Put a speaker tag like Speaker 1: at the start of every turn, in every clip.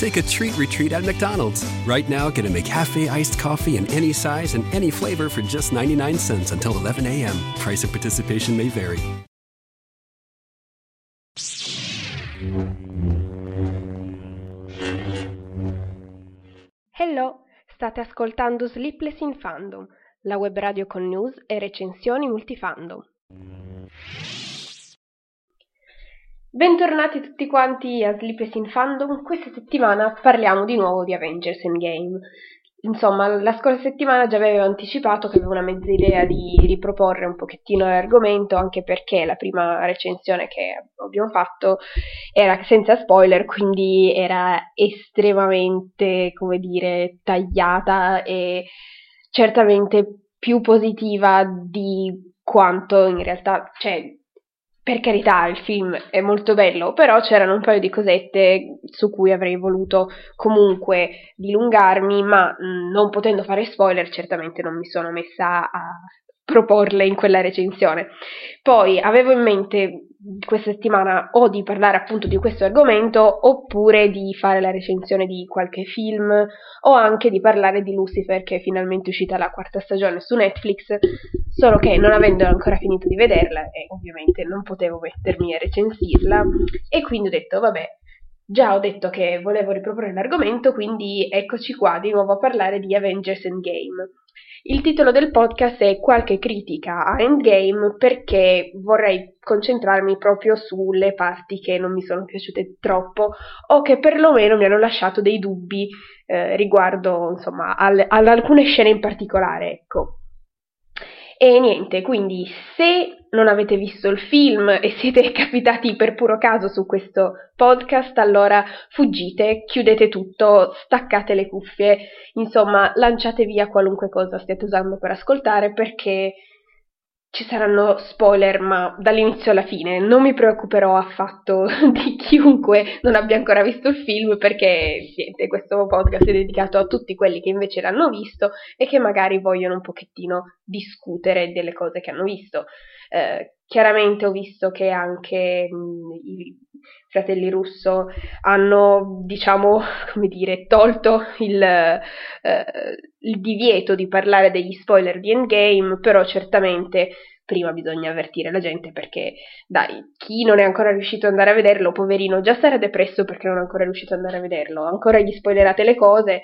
Speaker 1: Take a treat retreat at McDonald's. Right now, get a McCafe iced coffee in any size and any flavor for just 99 cents until 11 a.m. Price of participation may vary.
Speaker 2: Hello, state ascoltando Sleepless in Fandom, la web radio con news e recensioni multifandom. Bentornati tutti quanti a Sleepless in Fandom, questa settimana parliamo di nuovo di Avengers Endgame. Insomma, la scorsa settimana già avevo anticipato che avevo una mezza idea di riproporre un pochettino l'argomento, anche perché la prima recensione che abbiamo fatto era senza spoiler, quindi era estremamente, come dire, tagliata e certamente più positiva di quanto in realtà, cioè, per carità, il film è molto bello, però c'erano un paio di cosette su cui avrei voluto comunque dilungarmi, ma mh, non potendo fare spoiler, certamente non mi sono messa a proporle in quella recensione. Poi avevo in mente questa settimana o di parlare appunto di questo argomento oppure di fare la recensione di qualche film o anche di parlare di Lucifer che è finalmente uscita la quarta stagione su Netflix, solo che non avendo ancora finito di vederla e ovviamente non potevo mettermi a recensirla e quindi ho detto vabbè Già ho detto che volevo riproporre l'argomento, quindi eccoci qua di nuovo a parlare di Avengers Endgame. Il titolo del podcast è Qualche critica a Endgame perché vorrei concentrarmi proprio sulle parti che non mi sono piaciute troppo o che perlomeno mi hanno lasciato dei dubbi eh, riguardo insomma al, ad alcune scene in particolare, ecco. E niente, quindi se non avete visto il film e siete capitati per puro caso su questo podcast, allora fuggite, chiudete tutto, staccate le cuffie, insomma, lanciate via qualunque cosa stiate usando per ascoltare perché ci saranno spoiler, ma dall'inizio alla fine non mi preoccuperò affatto di chiunque non abbia ancora visto il film perché niente, questo podcast è dedicato a tutti quelli che invece l'hanno visto e che magari vogliono un pochettino discutere delle cose che hanno visto. Eh, chiaramente ho visto che anche mh, i fratelli Russo hanno, diciamo, come dire, tolto il, eh, il divieto di parlare degli spoiler di Endgame, però certamente prima bisogna avvertire la gente perché, dai, chi non è ancora riuscito ad andare a vederlo, poverino, già sarà depresso perché non è ancora riuscito ad andare a vederlo, ancora gli spoilerate le cose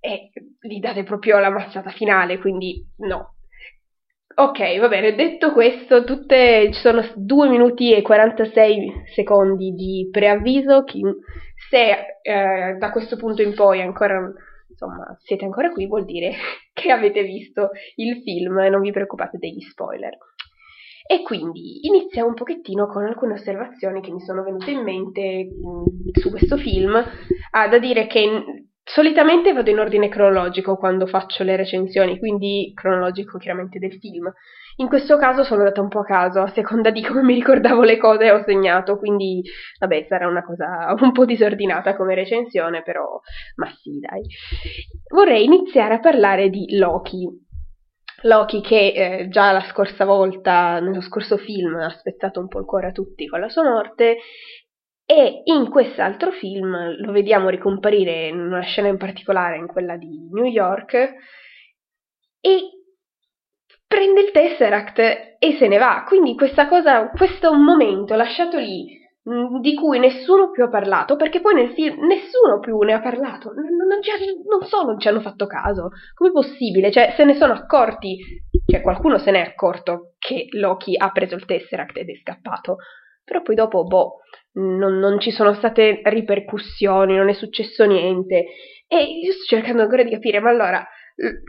Speaker 2: e gli date proprio la mazzata finale, quindi no, Ok, va bene, detto questo, tutte, ci sono 2 minuti e 46 secondi di preavviso. Chi, se eh, da questo punto in poi ancora, insomma, siete ancora qui, vuol dire che avete visto il film e non vi preoccupate degli spoiler. E quindi iniziamo un pochettino con alcune osservazioni che mi sono venute in mente mh, su questo film. Ha da dire che Solitamente vado in ordine cronologico quando faccio le recensioni, quindi cronologico chiaramente del film. In questo caso sono andata un po' a caso, a seconda di come mi ricordavo le cose ho segnato, quindi vabbè sarà una cosa un po' disordinata come recensione, però ma sì dai. Vorrei iniziare a parlare di Loki. Loki che eh, già la scorsa volta, nello scorso film, ha spezzato un po' il cuore a tutti con la sua morte e in quest'altro film lo vediamo ricomparire in una scena in particolare, in quella di New York, e prende il Tesseract e se ne va. Quindi questa cosa, questo momento lasciato lì, di cui nessuno più ha parlato, perché poi nel film nessuno più ne ha parlato, non, non, non so, non ci hanno fatto caso. Com'è possibile? Cioè, se ne sono accorti, cioè qualcuno se n'è accorto che Loki ha preso il Tesseract ed è scappato, però poi dopo, boh, non, non, ci sono state ripercussioni, non è successo niente. E io sto cercando ancora di capire, ma allora,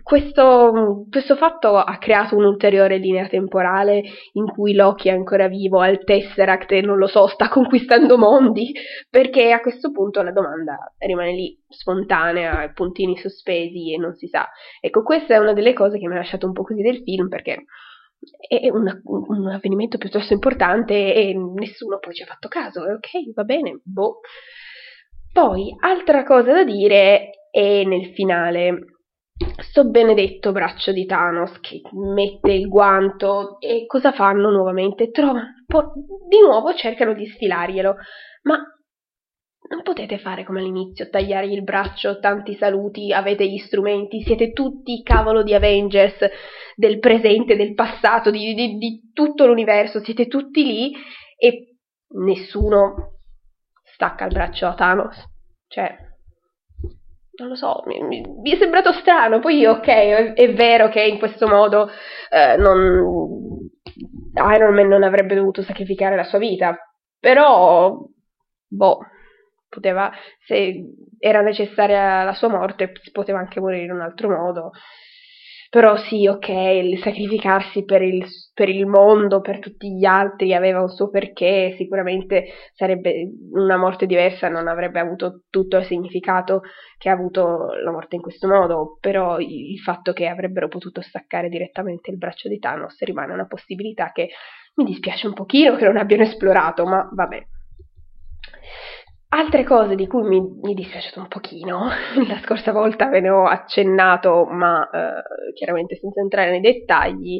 Speaker 2: questo, questo, fatto ha creato un'ulteriore linea temporale in cui Loki è ancora vivo, ha il Tesseract e non lo so, sta conquistando mondi? Perché a questo punto la domanda rimane lì spontanea, puntini sospesi e non si sa. Ecco, questa è una delle cose che mi ha lasciato un po' così del film perché è un, un, avvenimento piuttosto importante e nessuno poi ci ha fatto caso. Ok, va bene, boh. Poi, altra cosa da dire è nel finale. Sto benedetto braccio di Thanos che mette il guanto e cosa fanno nuovamente? Trovano, di nuovo cercano di sfilarglielo, ma non potete fare come all'inizio, tagliargli il braccio, tanti saluti, avete gli strumenti, siete tutti cavolo di Avengers del presente, del passato, di, di, di tutto l'universo, siete tutti lì e nessuno stacca il braccio a Thanos. Cioè, non lo so, mi, mi, mi è sembrato strano. Poi, ok, è, è vero che in questo modo eh, non, Iron Man non avrebbe dovuto sacrificare la sua vita, però, boh, poteva, se era necessaria la sua morte, poteva anche morire in un altro modo. Però sì, ok, il sacrificarsi per il, per il mondo, per tutti gli altri, aveva un suo perché, sicuramente sarebbe una morte diversa, non avrebbe avuto tutto il significato che ha avuto la morte in questo modo, però il fatto che avrebbero potuto staccare direttamente il braccio di Thanos rimane una possibilità che mi dispiace un pochino che non abbiano esplorato, ma vabbè. Altre cose di cui mi, mi è un pochino, la scorsa volta ve ne ho accennato, ma eh, chiaramente senza entrare nei dettagli,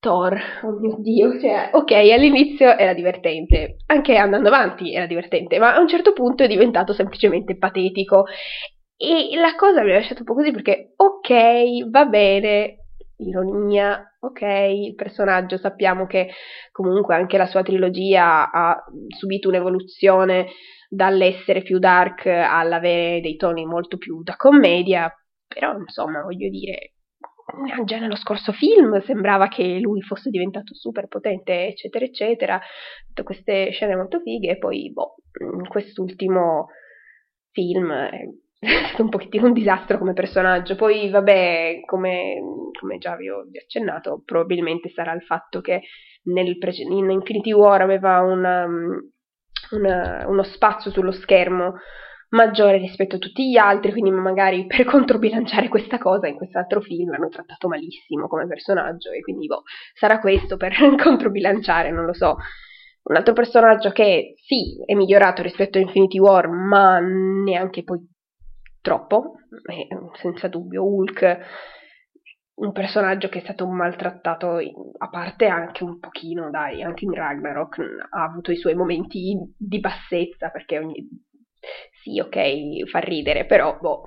Speaker 2: Thor, oh mio dio, cioè, ok, all'inizio era divertente, anche andando avanti era divertente, ma a un certo punto è diventato semplicemente patetico. E la cosa mi ha lasciato un po' così perché, ok, va bene, ironia, ok, il personaggio sappiamo che comunque anche la sua trilogia ha subito un'evoluzione dall'essere più dark all'avere dei toni molto più da commedia, però insomma voglio dire, già nello scorso film sembrava che lui fosse diventato super potente, eccetera, eccetera, tutte queste scene molto fighe, e poi, boh, in quest'ultimo film è stato un pochettino un disastro come personaggio. Poi, vabbè, come, come già vi ho accennato, probabilmente sarà il fatto che nel pre- in Infinity War aveva una, una, uno spazio sullo schermo maggiore rispetto a tutti gli altri, quindi magari per controbilanciare questa cosa in quest'altro film l'hanno trattato malissimo come personaggio e quindi boh, sarà questo per controbilanciare, non lo so. Un altro personaggio che sì, è migliorato rispetto a Infinity War, ma neanche poi troppo, senza dubbio Hulk un personaggio che è stato maltrattato a parte anche un pochino, dai, anche in Ragnarok ha avuto i suoi momenti di bassezza perché ogni... sì, ok, fa ridere, però boh,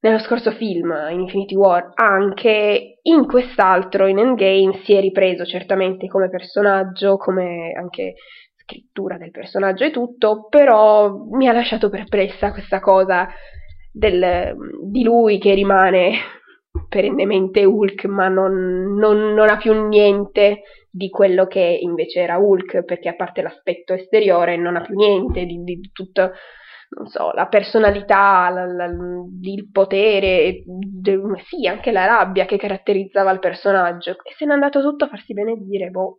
Speaker 2: nello scorso film, in Infinity War, anche in quest'altro, in Endgame, si è ripreso certamente come personaggio, come anche scrittura del personaggio e tutto, però mi ha lasciato perplessa questa cosa del, di lui che rimane perennemente Hulk, ma non, non, non, ha più niente di quello che invece era Hulk, perché a parte l'aspetto esteriore non ha più niente di, di tutto, non so, la personalità, la, la, il potere, de, sì, anche la rabbia che caratterizzava il personaggio, e se n'è andato tutto a farsi benedire, boh.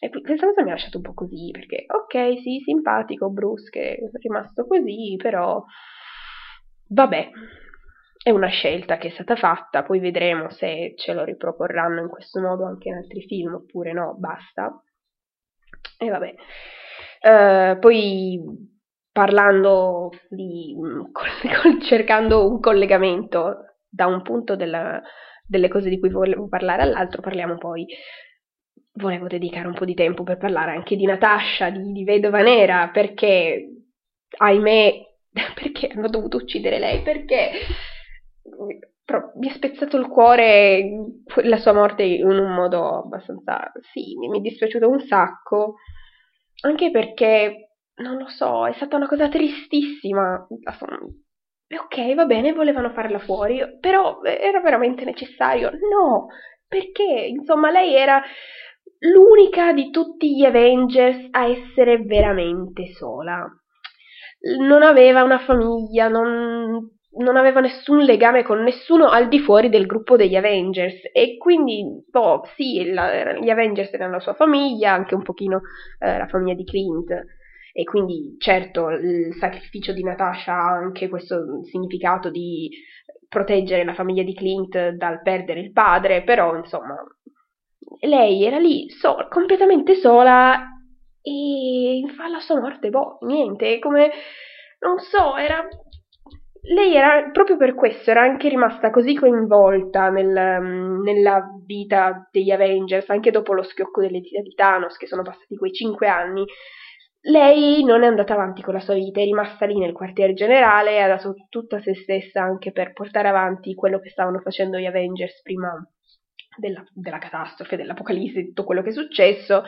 Speaker 2: E questa cosa mi ha lasciato un po' così, perché ok, sì, simpatico Bruce che è rimasto così, però vabbè, è una scelta che è stata fatta, poi vedremo se ce lo riproporranno in questo modo anche in altri film oppure no, basta. E vabbè. Uh, poi parlando di cercando un collegamento da un punto della, delle cose di cui volevo parlare all'altro, parliamo poi. Volevo dedicare un po' di tempo per parlare anche di Natasha, di, di Vedova Nera, perché ahimè, perché hanno dovuto uccidere lei? Perché mi ha spezzato il cuore la sua morte in un modo abbastanza... sì, mi è dispiaciuto un sacco, anche perché, non lo so, è stata una cosa tristissima. Ok, va bene, volevano farla fuori, però era veramente necessario? No, perché, insomma, lei era l'unica di tutti gli Avengers a essere veramente sola. Non aveva una famiglia, non non aveva nessun legame con nessuno al di fuori del gruppo degli Avengers. E quindi, boh, sì, la, gli Avengers erano la sua famiglia, anche un pochino eh, la famiglia di Clint. E quindi certo il sacrificio di Natasha ha anche questo significato di proteggere la famiglia di Clint dal perdere il padre, però insomma lei era lì sola, completamente sola e fa la sua morte, boh, niente, come, non so, era... Lei era, proprio per questo, era anche rimasta così coinvolta nel, nella vita degli Avengers, anche dopo lo schiocco delle di Thanos, che sono passati quei cinque anni, lei non è andata avanti con la sua vita, è rimasta lì nel quartier generale ha dato tutta se stessa anche per portare avanti quello che stavano facendo gli Avengers prima della, della catastrofe, dell'apocalisse, tutto quello che è successo.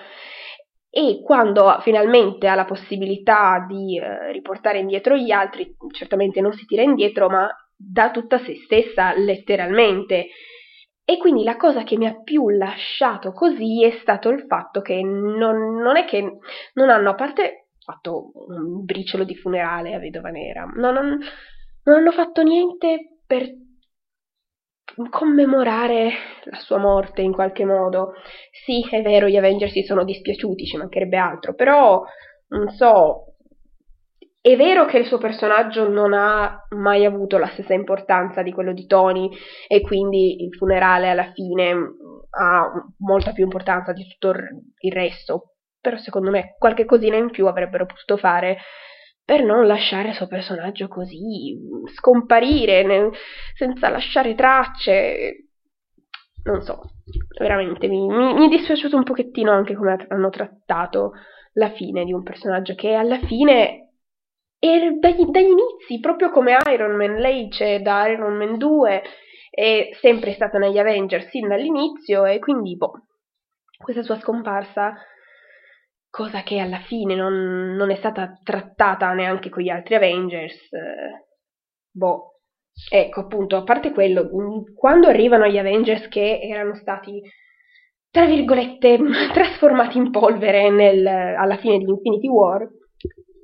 Speaker 2: E quando finalmente ha la possibilità di eh, riportare indietro gli altri, certamente non si tira indietro, ma dà tutta se stessa letteralmente. E quindi la cosa che mi ha più lasciato così è stato il fatto che non, non è che non hanno, a parte fatto un briciolo di funerale a Vedova Nera, non, non, non hanno fatto niente per commemorare la sua morte in qualche modo. Sì, è vero, gli Avengers si sono dispiaciuti, ci mancherebbe altro, però non so. È vero che il suo personaggio non ha mai avuto la stessa importanza di quello di Tony e quindi il funerale alla fine ha molta più importanza di tutto il resto, però secondo me qualche cosina in più avrebbero potuto fare per non lasciare il suo personaggio così scomparire ne, senza lasciare tracce. Non so, veramente mi, mi, mi, è dispiaciuto un pochettino anche come hanno trattato la fine di un personaggio che alla fine è dagli, dagli inizi, proprio come Iron Man, lei c'è da Iron Man 2, è sempre stata negli Avengers sin dall'inizio e quindi boh, questa sua scomparsa cosa che alla fine non, non è stata trattata neanche con gli altri Avengers. Eh, boh, ecco appunto, a parte quello, mm, quando arrivano gli Avengers che erano stati, tra virgolette, trasformati in polvere nel, alla fine di Infinity War,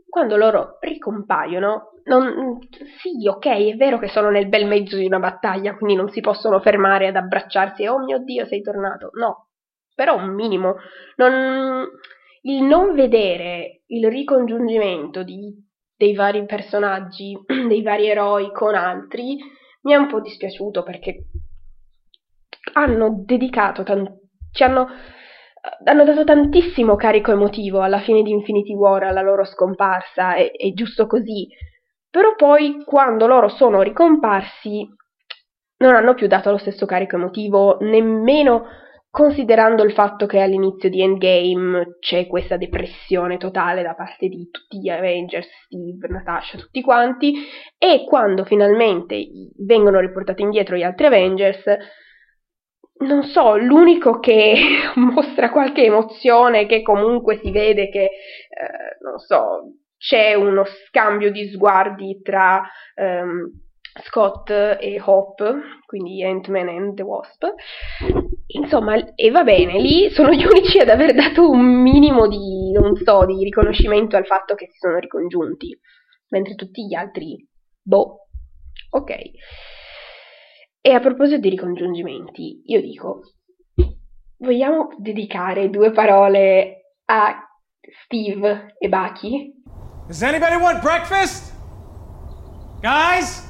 Speaker 2: quando loro ricompaiono, non, sì, ok, è vero che sono nel bel mezzo di una battaglia, quindi non si possono fermare ad abbracciarsi e oh mio Dio sei tornato, no, però un minimo, non il non vedere il ricongiungimento di, dei vari personaggi, dei vari eroi con altri, mi è un po' dispiaciuto perché hanno dedicato, tan- ci hanno, hanno dato tantissimo carico emotivo alla fine di Infinity War, alla loro scomparsa, è, è giusto così. Però poi, quando loro sono ricomparsi, non hanno più dato lo stesso carico emotivo, nemmeno considerando il fatto che all'inizio di Endgame c'è questa depressione totale da parte di tutti gli Avengers, Steve, Natasha, tutti quanti, e quando finalmente vengono riportati indietro gli altri Avengers, non so, l'unico che mostra qualche emozione, che comunque si vede che, eh, non so, c'è uno scambio di sguardi tra... Um, Scott e Hope, quindi Ant-Man and the Wasp. Insomma, e va bene, lì sono gli unici ad aver dato un minimo di, non so, di riconoscimento al fatto che si sono ricongiunti, mentre tutti gli altri, boh, ok. E a proposito di ricongiungimenti, io dico, vogliamo dedicare due parole a Steve e Bucky?
Speaker 3: Does anybody want breakfast? Guys?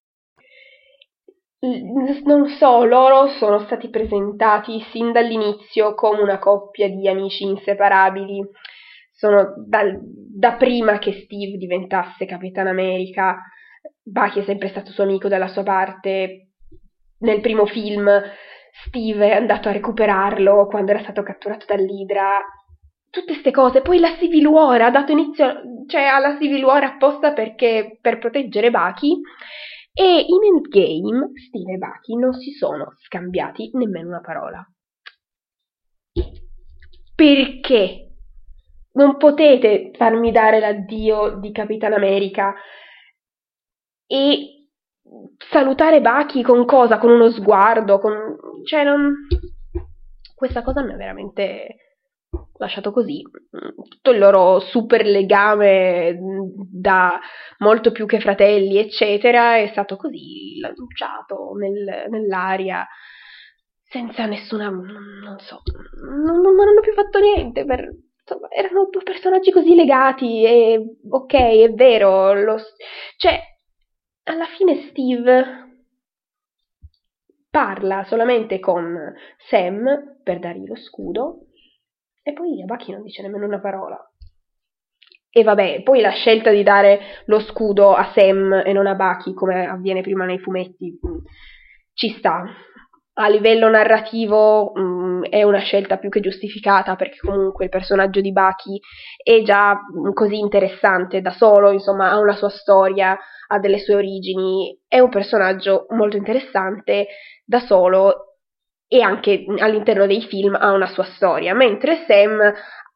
Speaker 2: Non so, loro sono stati presentati sin dall'inizio come una coppia di amici inseparabili. Sono dal, da prima che Steve diventasse Capitan America. Bucky è sempre stato suo amico dalla sua parte. Nel primo film Steve è andato a recuperarlo quando era stato catturato dall'Idra. Tutte queste cose. Poi la Civil War ha dato inizio, cioè alla Civil War apposta perché, per proteggere Bucky e in Endgame Steve e Bucky non si sono scambiati nemmeno una parola. Perché? Non potete farmi dare l'addio di Capitan America e salutare Bucky con cosa? Con uno sguardo, con... cioè non... Questa cosa mi ha veramente lasciato così. Tutto il loro super legame da molto più che fratelli, eccetera, è stato così lanciato nel, nell'aria senza nessuna. non so. Non, non, hanno più fatto niente per. Insomma, erano due personaggi così legati e ok, è vero, lo, cioè, alla fine Steve parla solamente con Sam per dargli lo scudo e poi a Bucky non dice nemmeno una parola. E vabbè, poi la scelta di dare lo scudo a Sam e non a Bucky, come avviene prima nei fumetti, mm, ci sta. A livello narrativo mh, mm, è una scelta più che giustificata perché comunque il personaggio di Bucky è già mm, così interessante da solo, insomma ha una sua storia, ha delle sue origini, è un personaggio molto interessante da solo e anche all'interno dei film ha una sua storia, mentre Sam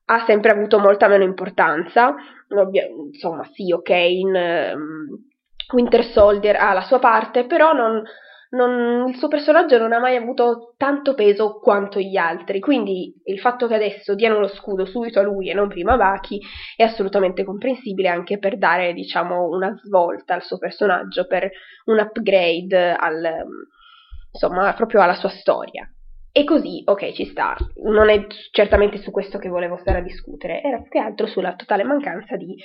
Speaker 2: ha sempre avuto molta meno importanza, insomma sì, ok, in um, Winter Soldier ha la sua parte, però non, non, il suo personaggio non ha mai avuto tanto peso quanto gli altri, quindi il fatto che adesso diano lo scudo subito a lui e non prima a Baki è assolutamente comprensibile anche per dare, diciamo, una svolta al suo personaggio, per un upgrade al, insomma, proprio alla sua storia. E così, ok, ci sta. Non è certamente su questo che volevo stare a discutere, era più che altro sulla totale mancanza di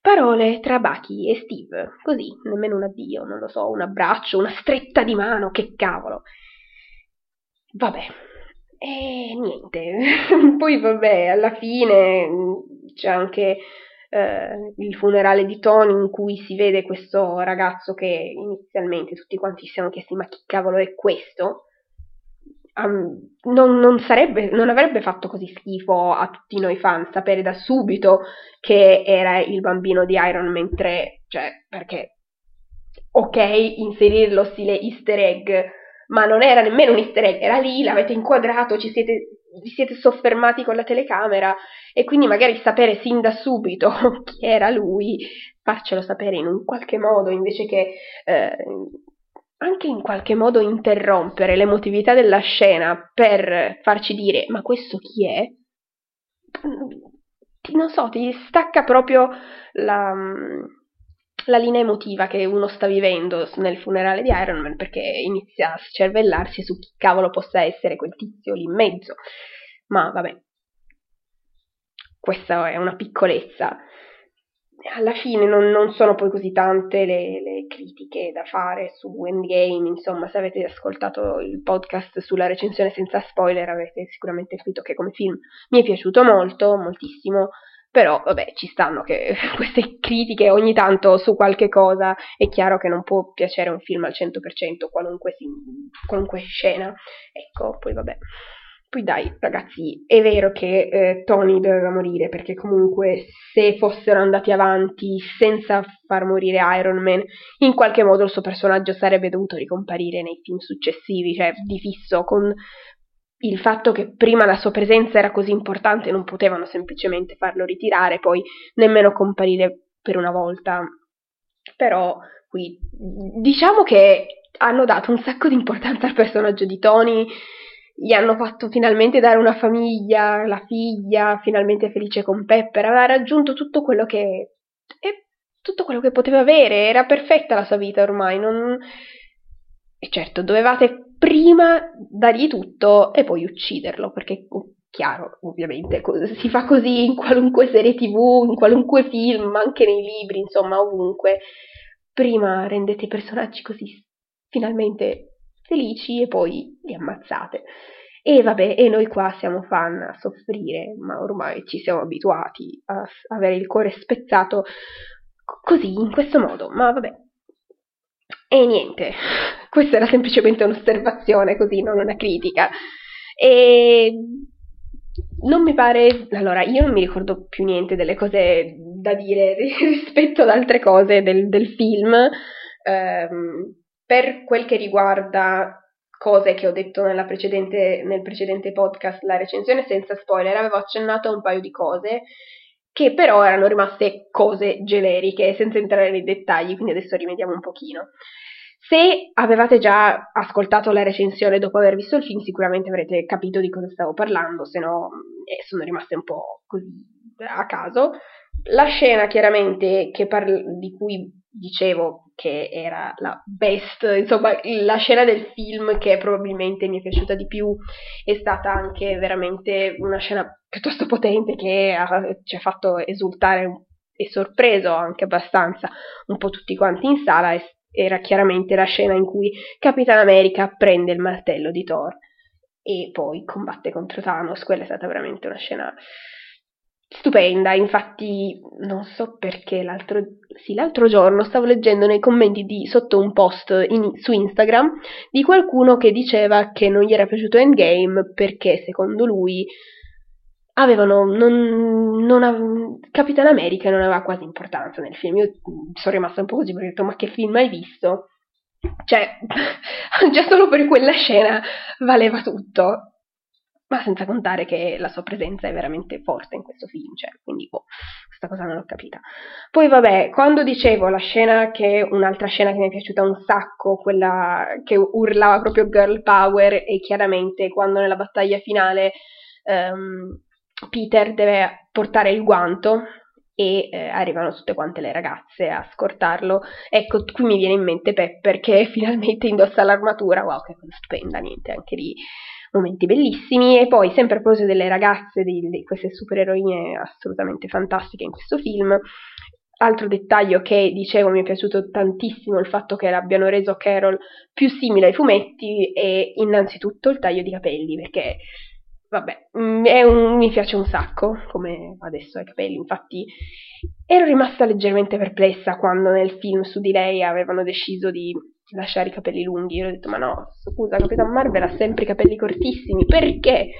Speaker 2: parole tra Bucky e Steve. Così, nemmeno un addio, non lo so, un abbraccio, una stretta di mano, che cavolo. Vabbè. E niente. Poi vabbè, alla fine c'è anche eh, il funerale di Tony in cui si vede questo ragazzo che inizialmente tutti quanti si siano chiesti ma chi cavolo è questo? Um, non, non, sarebbe, non avrebbe fatto così schifo a tutti noi fan sapere da subito che era il bambino di Iron Man 3, cioè perché ok inserirlo stile easter egg, ma non era nemmeno un easter egg, era lì, l'avete inquadrato, ci siete vi siete soffermati con la telecamera e quindi magari sapere sin da subito chi era lui, farcelo sapere in un qualche modo invece che eh, anche in qualche modo interrompere l'emotività della scena per farci dire ma questo chi è? Non so, ti stacca proprio la, la linea emotiva che uno sta vivendo nel funerale di Iron Man perché inizia a scervellarsi su chi cavolo possa essere quel tizio lì in mezzo. Ma vabbè, questa è una piccolezza. Alla fine non, non sono poi così tante le, le, critiche da fare su Endgame, insomma, se avete ascoltato il podcast sulla recensione senza spoiler avete sicuramente capito che come film mi è piaciuto molto, moltissimo, però vabbè ci stanno che queste critiche ogni tanto su qualche cosa è chiaro che non può piacere un film al 100% qualunque, qualunque scena, ecco, poi vabbè. Poi dai, ragazzi, è vero che eh, Tony doveva morire perché comunque se fossero andati avanti senza far morire Iron Man, in qualche modo il suo personaggio sarebbe dovuto ricomparire nei film successivi, cioè di fisso, con il fatto che prima la sua presenza era così importante non potevano semplicemente farlo ritirare, poi nemmeno comparire per una volta. Però qui diciamo che hanno dato un sacco di importanza al personaggio di Tony gli hanno fatto finalmente dare una famiglia, la figlia, finalmente felice con Pepper, aveva raggiunto tutto quello che tutto quello che poteva avere, era perfetta la sua vita ormai, non... E certo, dovevate prima dargli tutto e poi ucciderlo, perché oh, chiaro, ovviamente, si fa così in qualunque serie tv, in qualunque film, anche nei libri, insomma, ovunque. Prima rendete i personaggi così finalmente felici e poi li ammazzate. E vabbè, e noi qua siamo fan a soffrire, ma ormai ci siamo abituati a avere il cuore spezzato così, in questo modo, ma vabbè. E niente, questa era semplicemente un'osservazione così, non una critica. E non mi pare, allora io non mi ricordo più niente delle cose da dire rispetto ad altre cose del, del film. Um, per quel che riguarda cose che ho detto precedente, nel precedente podcast, la recensione senza spoiler, avevo accennato a un paio di cose che però erano rimaste cose generiche, senza entrare nei dettagli, quindi adesso rimediamo un pochino. Se avevate già ascoltato la recensione dopo aver visto il film, sicuramente avrete capito di cosa stavo parlando, se no eh, sono rimaste un po' così a caso. La scena chiaramente parla, di cui dicevo che era la best, insomma la scena del film che probabilmente mi è piaciuta di più è stata anche veramente una scena piuttosto potente che ha, ci ha fatto esultare e sorpreso anche abbastanza un po' tutti quanti in sala era chiaramente la scena in cui Capitan America prende il martello di Thor e poi combatte contro Thanos, quella è stata veramente una scena stupenda, infatti non so perché l'altro, sì, l'altro giorno stavo leggendo nei commenti di, sotto un post in, su Instagram di qualcuno che diceva che non gli era piaciuto Endgame perché secondo lui avevano non, non, Capitan America non aveva quasi importanza nel film. Io sono rimasta un po' così perché ho detto ma che film hai visto? Cioè, già solo per quella scena valeva tutto ma senza contare che la sua presenza è veramente forte in questo film, cioè, quindi boh, questa cosa non l'ho capita. Poi vabbè, quando dicevo la scena che un'altra scena che mi è piaciuta un sacco, quella che urlava proprio girl power e chiaramente quando nella battaglia finale um, Peter deve portare il guanto e eh, arrivano tutte quante le ragazze a scortarlo. Ecco, qui mi viene in mente Pepper che finalmente indossa l'armatura, wow, che cosa stupenda, niente, anche lì momenti bellissimi e poi sempre a proposito delle ragazze, di, di queste supereroine assolutamente fantastiche in questo film, altro dettaglio che dicevo mi è piaciuto tantissimo il fatto che l'abbiano reso Carol più simile ai fumetti è innanzitutto il taglio di capelli perché vabbè mm, un, mi piace un sacco come adesso ai capelli infatti ero rimasta leggermente perplessa quando nel film su di lei avevano deciso di lasciare i capelli lunghi. Io ho detto, ma no, scusa, Capitan Marvel ha sempre i capelli cortissimi, perché?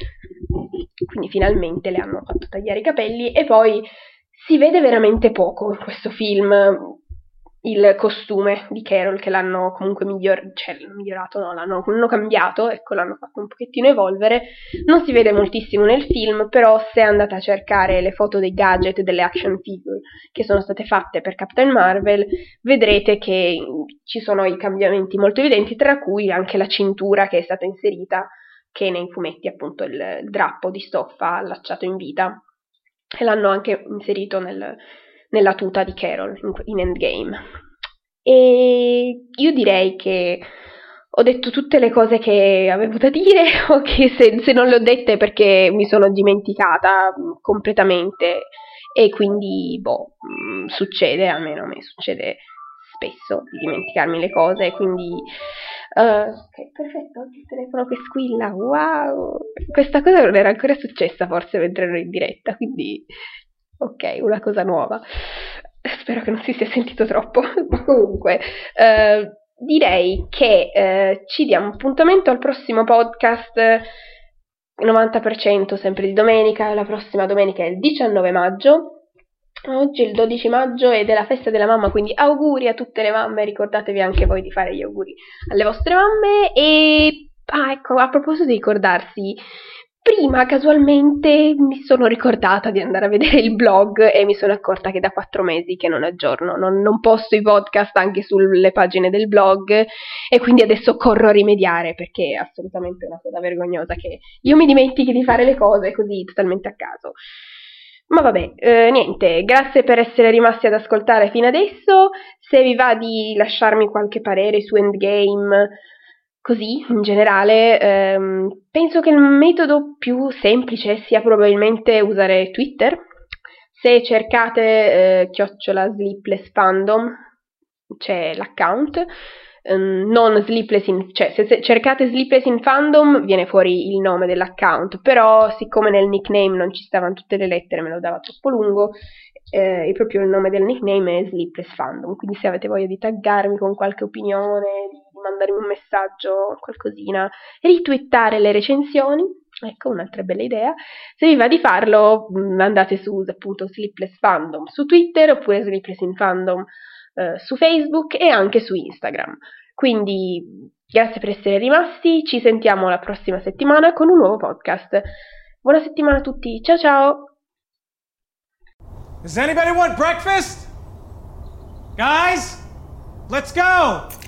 Speaker 2: Quindi finalmente le hanno fatto tagliare i capelli e poi si vede veramente poco in questo film il costume di Carol che l'hanno comunque miglior- cioè, migliorato, no, l'hanno, l'hanno, cambiato, ecco, l'hanno fatto un pochettino evolvere. Non si vede moltissimo nel film, però se andate a cercare le foto dei gadget delle action figure che sono state fatte per Captain Marvel, vedrete che ci sono i cambiamenti molto evidenti, tra cui anche la cintura che è stata inserita, che nei fumetti appunto il drappo di stoffa allacciato in vita, e l'hanno anche inserito nel nella tuta di Carol in, in Endgame. E io direi che ho detto tutte le cose che avevo da dire, o che se, se non le ho dette perché mi sono dimenticata completamente e quindi, boh, mm, succede, almeno a me succede spesso di dimenticarmi le cose, quindi uh, ok, perfetto, il telefono che squilla, wow! Questa cosa non era ancora successa forse mentre ero in diretta, quindi Ok, una cosa nuova. Spero che non si sia sentito troppo, comunque eh, direi che eh, ci diamo appuntamento al prossimo podcast 90% sempre di domenica, la prossima domenica è il 19 maggio. Oggi è il 12 maggio ed è la festa della mamma, quindi auguri a tutte le mamme, ricordatevi anche voi di fare gli auguri alle vostre mamme e ah, ecco, a proposito di ricordarsi, Prima casualmente mi sono ricordata di andare a vedere il blog e mi sono accorta che da quattro mesi che non aggiorno, non, non posto i podcast anche sulle pagine del blog e quindi adesso corro a rimediare perché è assolutamente una cosa vergognosa che io mi dimentichi di fare le cose così totalmente a caso. Ma vabbè, eh, niente, grazie per essere rimasti ad ascoltare fino adesso. Se vi va di lasciarmi qualche parere su Endgame Così, in generale, ehm, penso che il metodo più semplice sia probabilmente usare Twitter. Se cercate eh, chiocciola sleepless fandom, c'è l'account, um, non sleepless in, cioè se, se, cercate sleepless in fandom viene fuori il nome dell'account, però siccome nel nickname non ci stavano tutte le lettere, me lo dava troppo lungo, eh, proprio il nome del nickname è sleepless fandom, quindi se avete voglia di taggarmi con qualche opinione, mandarmi un messaggio, qualcosina, ritwittare le recensioni. Ecco, un'altra bella idea. Se vi va di farlo, mm, andate su appunto Sleepless Fandom su Twitter oppure Sleepless in Fandom eh, su Facebook e anche su Instagram. Quindi grazie per essere rimasti, ci sentiamo la prossima settimana con un nuovo podcast. Buona settimana a tutti, ciao ciao!
Speaker 3: Does anybody want breakfast? Guys, let's go!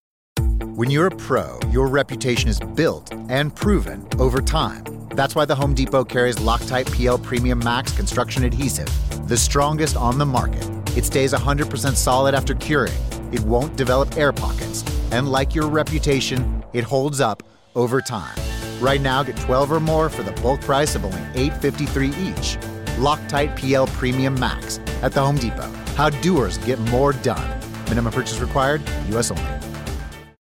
Speaker 4: When you're a pro, your reputation is built and proven over time. That's why the Home Depot carries Loctite PL Premium Max construction adhesive, the strongest on the market. It stays 100% solid after curing. It won't develop air pockets. And like your reputation, it holds up over time. Right now, get 12 or more for the bulk price of only $8.53 each. Loctite PL Premium Max at the Home Depot. How doers get more done. Minimum purchase required, U.S. only.